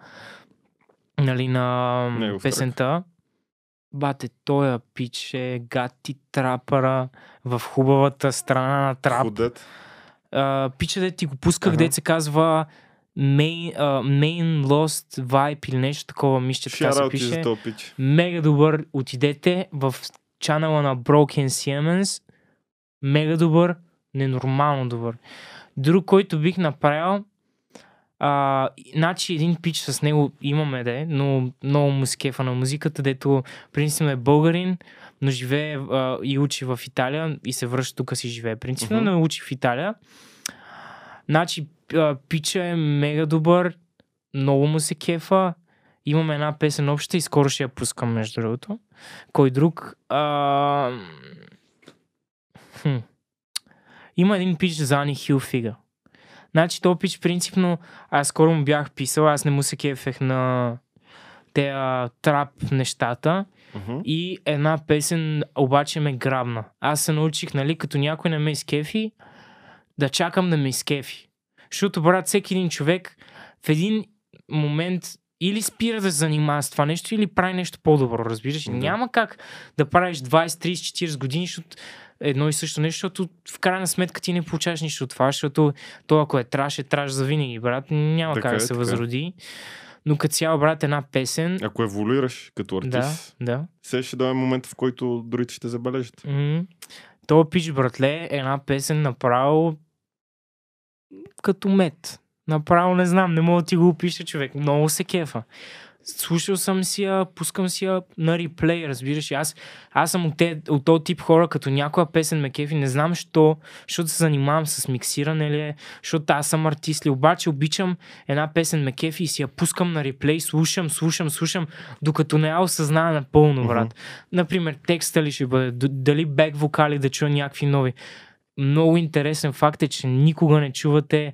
нали, на Негов песента. Бате, той пич е гати трапъра в хубавата страна на трап. Uh, пича, де ти го пусках, Аха. де се казва Main, uh, Main Lost Vibe или нещо такова, мисля, така се пише. пич. Мега добър, отидете в чанала на Broken Siemens. Мега добър, ненормално добър. Друг, който бих направил, а, значи един пич с него имаме, де, но много му се кефа на музиката, дето принципно е българин, но живее а, и учи в Италия и се връща тук си живее. Принципно, Мгм. но учи в Италия. Значи, а, пича е мега добър, много му се кефа. Имаме една песен обща и скоро ще я пускам, между другото. Кой друг? А... Хм. Има един пич за Ани Хилфига. Значи, то пич принципно, аз скоро му бях писал, аз не му се кефех на те трап нещата. Мгм. И една песен обаче ме грабна. Аз се научих, нали, като някой не ме изкефи, да чакам да ме изкефи. Защото, брат, всеки един човек в един момент или спира да се занимава с това нещо, или прави нещо по-добро, разбираш? Да. Няма как да правиш 20, 30, 40 години, защото едно и също нещо, защото в крайна сметка ти не получаваш нищо от това, защото то ако е траш, е траш за винаги, брат. Няма Така как е, да се така е. възроди. Но като цяло, брат, една песен... Ако еволюираш като Да, артист, да. сега ще дойде момент, в който другите ще забележат. М. То пич, братле, една песен направо като мед. Направо не знам, не мога да ти го опиша, човек. Много се кефа. Слушал съм си я, пускам си я на реплей, разбираш. Аз, аз съм от, те, от този тип хора, като някоя песен ме кефи, не знам що, защото се занимавам с миксиране ли е, защото аз съм артист ли, обаче обичам една песен ме кефи и си я пускам на реплей, слушам, слушам, слушам, докато не я осъзная напълно, брат. Например, текста ли ще бъде, дали бек вокали да чуя някакви нови. Много интересен факт е, че никога не чувате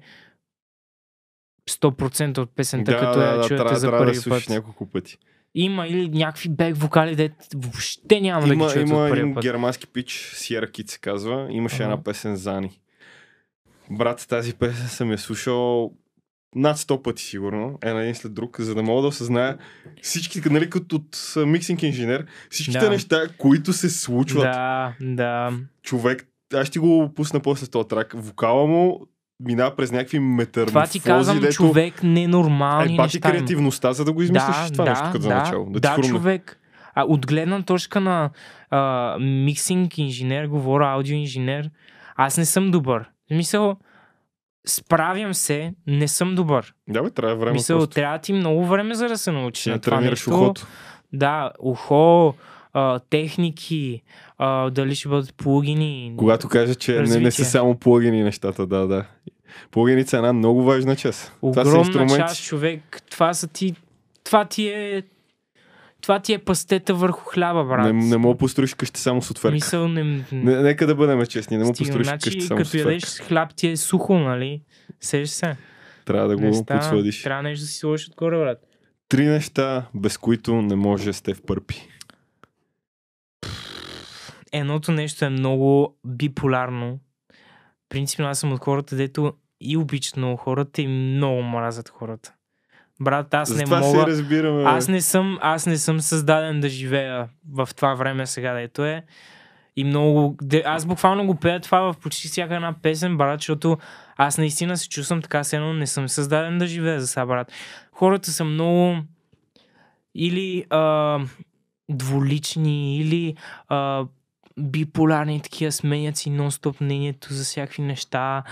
100% от песента, като я чуете трябва, за трябва да първи път. няколко пъти. Има или някакви бек вокали, де въобще няма да Има, ги чуете има един германски пич, Сиера Кит се казва. Имаше Ага. една песен Зани. Брат, тази песен съм я слушал над 100 пъти сигурно, е един след друг, за да мога да осъзная всички, нали, като от миксинг инженер, всичките Да. неща, които се случват. Да, да. Човек, аз ще го пусна после този трак. Вокала му минава през някакви метаморфози, Това ти казвам, дето... човек, ненормални Е, неща има. креативността, за да го измислиш това нещо като да, начало. Да, да ти човек. А от гледна точка на а, миксинг инженер, говоря аудио инженер, аз не съм добър. В смисъл, справям се, не съм добър. Да, бе, трябва време. Мисъл, просто. трябва ти много време за да се научиш на това нещо. ухото. Да, ухо, а, техники, а, дали ще бъдат плугини. Когато кажа, че не, не са само плагини нещата, да, да. Плагините са една много важна част. това са Огромна инструменти. част, човек. Това са ти... Това ти е... Това ти е пастета върху хляба, брат. Не, не мога построиш къща само с отверка. Мисъл, не... Не, нека да бъдем честни, не мога построиш значи, къща само с като ядеш хляб ти е сухо, нали? Сеш се. Трябва да го става. подсладиш. Трябва нещо да си сложиш отгоре, брат. Три неща, без които не може Стев Пърпи. Едното нещо е много биполярно. Принципно аз съм от хората, дето и обичат много хората и много мразят хората. Брат, аз не Затова мога... се разбираме. Аз не, съм, аз не съм създаден да живея в това време сега, дето е. И много... Аз буквално го пея това в почти всяка една песен, брат, защото аз наистина се чувствам така, все едно не съм създаден да живея за сега, брат. Хората са много или а, дволични, или а, биполярни такива, сменят си нон-стоп мнението за всякакви неща.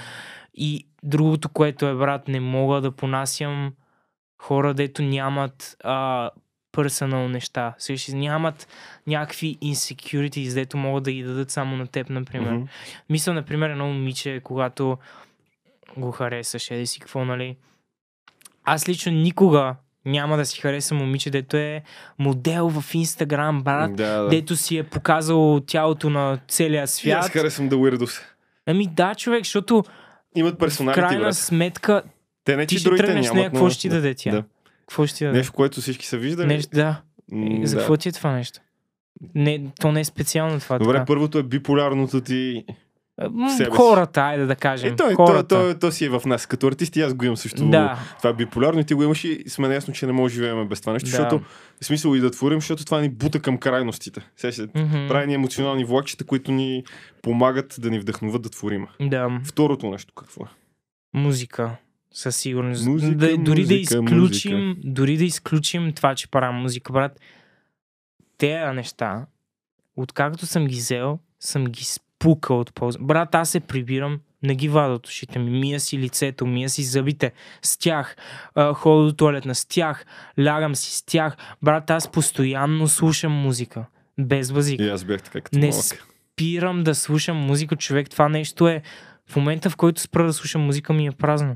И другото, което е, брат, не мога да понасям хора, дето нямат а, персонал неща. Също нямат някакви insecurities, дето могат да ги дадат само на теб, например. Мгм. Мисля, например, едно момиче, когато го харесаш, еди си какво, нали? Аз лично никога няма да си харесам момиче, дето е модел в Инстаграм, брат, Да, да. дето си е показал тялото на целия И аз свят. харесвам да уирдос. Ами да, човек, защото Имат в персоналити, крайна брат. сметка Те не ти че ще другите тръгнеш нямат, нея, какво ще ти даде тя? Да. какво ще ти даде? Нещо, което всички са виждали. Нещо, да. М, Е, За да. какво ти е това нещо? Не, то не е специално това. Добре, така. първото е биполярното ти. Себе си. хората, айде да кажем. Е, той, хората. той, той, си е в нас. Като артисти аз го имам също. да, Това е биполярно и ти го имаш и сме наясно, че не може да живеем без това нещо, Да. защото в смисъл и да творим, защото това ни бута към крайностите. Сега Мгм. прави ни емоционални влакчета, които ни помагат да ни вдъхноват да творим. да, Второто нещо какво е? музика. Със сигурност. Музика, да, дори да музика, изключим, дори да изключим това, че правя музика, брат, тези неща, откакто съм ги взел, съм ги спукал от полза. Брат, аз се прибирам, не ги вада от ушите ми, мия си лицето, мия си зъбите, с тях, а, ходя до туалетна, с тях, лягам си с тях. Брат, аз постоянно слушам музика, без базик. И аз бях така като Не малък. спирам да слушам музика, човек. Това нещо е В момента, в който спра да слушам музика, ми е празно.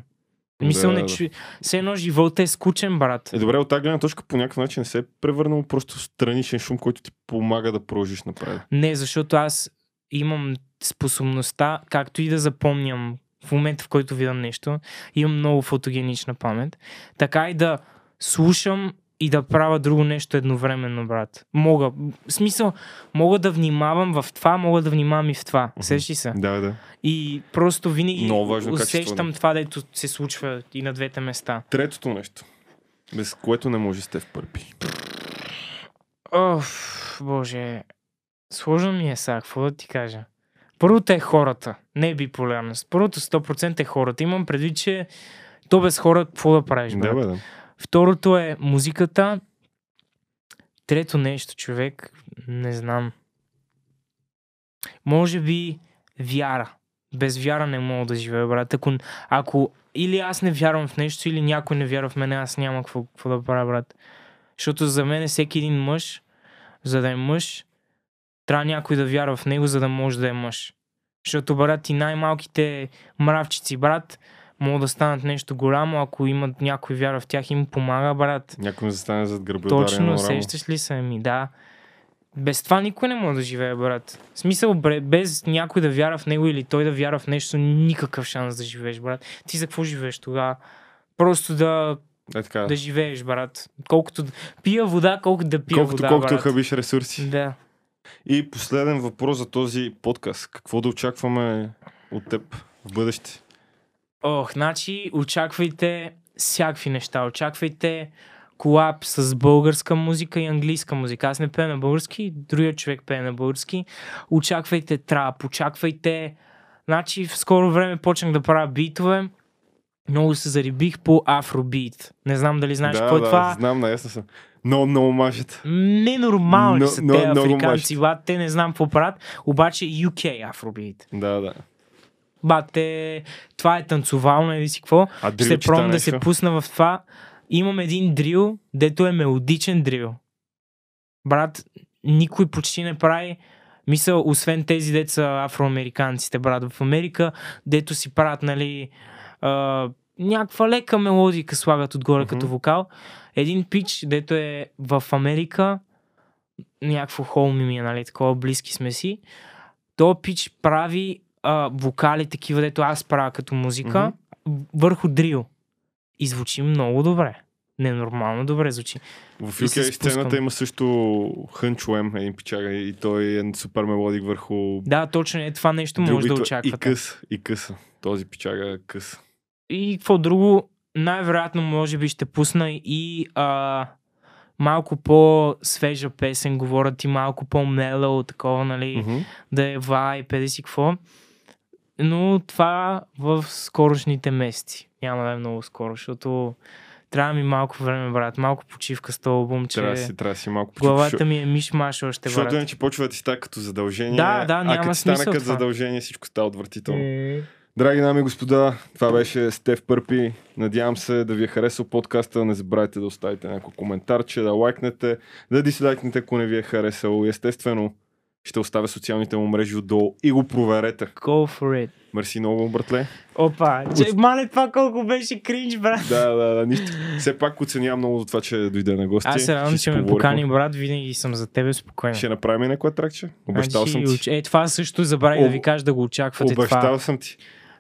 Мисъл Да, не да. чу... Все едно живота е скучен, брат. Е, добре, от тази гледна точка по някакъв начин не се е превърнал просто страничен шум, който ти помага да продължиш напред. Не, защото аз имам способността, както и да запомням в момента, в който видам нещо, имам много фотогенична памет, така и да слушам и да правя друго нещо едновременно, брат. Мога. В смисъл, мога да внимавам в това, мога да внимавам и в това. Сещаш ли се? Да, да. И просто винаги Много важно качество, усещам това, дето се случва и на двете места. Третото нещо, без което не може сте в пърпи. Оф, боже. Сложно ми е сега, какво да ти кажа? Първото е хората, не е биполярност. Първото 100% е хората. Имам предвид, че то без хора какво да правиш, Да, бе, да. Второто е музиката. Трето нещо, човек, не знам. Може би вяра. Без вяра не мога да живея, брат. Ако, ако или аз не вярвам в нещо, или някой не вярва в мен, аз няма какво, какво да правя, брат. Защото за мен всеки един мъж, за да е мъж, трябва някой да вярва в него, за да може да е мъж. Защото, брат, и най-малките мравчици, брат, могат да станат нещо голямо, ако имат някой вяра в тях, им помага, брат. Някой ми застане зад гърба Точно, сещаш ли се ми? Да. Без това никой не може да живее, брат. В смисъл, без някой да вяра в него или той да вяра в нещо, никакъв шанс да живееш, брат. Ти за какво живееш тогава? Просто да, Е така. да живееш, брат. Колкото да... Пия вода, колкото да пия колкото вода, колкото брат. хабиш ресурси. Да. И последен въпрос за този подкаст. Какво да очакваме от теб в бъдеще? Ох, значи очаквайте всякакви неща. Очаквайте колап с българска музика и английска музика. Аз не пея на български, другия човек пее на български. Очаквайте трап, очаквайте... Значи в скоро време почнах да правя битове. Много се зарибих по афробит. Не знам дали знаеш да, какво е да, това. знам, наясно съм. Много, много мажете. Ненормални Но- са но- те африканци, бат. Те не знам какво правят. Обаче UK афробит. Да, да. Бате, това е танцовално, или си какво. А Ще пробвам да се пусна в това. Имам един дрил, дето е мелодичен дрил. Брат, никой почти не прави мисъл, освен тези деца афроамериканците, брат, в Америка, дето си правят, нали, а, някаква лека мелодика слагат отгоре Мгм. като вокал. Един пич, дето е в Америка, някакво холми ми е, нали, такова, близки сме си. То пич прави а, вокали такива, дето аз правя като музика, върху дрил. И звучи много добре. Ненормално добре звучи. В UK сцената има също Хънчуем, един пичага и той е супер мелодик върху Да, точно е това нещо може да дрилбито. И очаквате. къс, и къса. Този пичага е къс. И какво друго, най-вероятно може би ще пусна и а, малко по-свежа песен, говорят и малко по-мелоу, такова, нали, Мгм. да е вайп, еди си какво. Но това в скорошните месеци. Няма да е много скоро, защото трябва ми малко време, брат. Малко почивка с този албум, че Трябва си, трябва си малко почупиш, главата ми е миш-маш още, Защото брат. иначе почва да ти става като задължение. Да, да, а няма като ти стане смисъл като задължение, всичко става отвратително. М. Драги дами и господа, това беше Стев Пърпи. Надявам се да ви е харесал подкаста. Не забравяйте да оставите някакво коментарче, да лайкнете, да дислайкнете, ако не ви е харесало. Естествено, ще оставя социалните му мрежи отдолу и го проверете. Go for it. Мерси много, братле. Опа, че, мале това колко беше кринж, брат. Да, да, да, нищо. Все пак оценявам много за това, че дойде на гости. Аз се радвам, че ме покани, брат. Винаги съм за тебе спокойно. Ще направим и някоя тракче. Обещал съм Значи, ти. уч- Е, това също забравих да Об- ви кажа да го очаквате. Обещал Това. съм ти.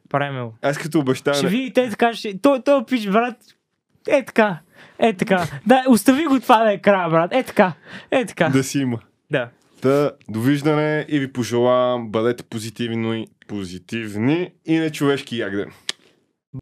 Правим го. Аз като обещавам. Ще видите е така, ще... Той, той пич, брат. Е така. Е така. Да, остави го това да е края, брат. Е така. Е така. Да си има. Да. Та, довиждане и ви пожелавам бъдете позитивни, позитивни и нечовешки ягден.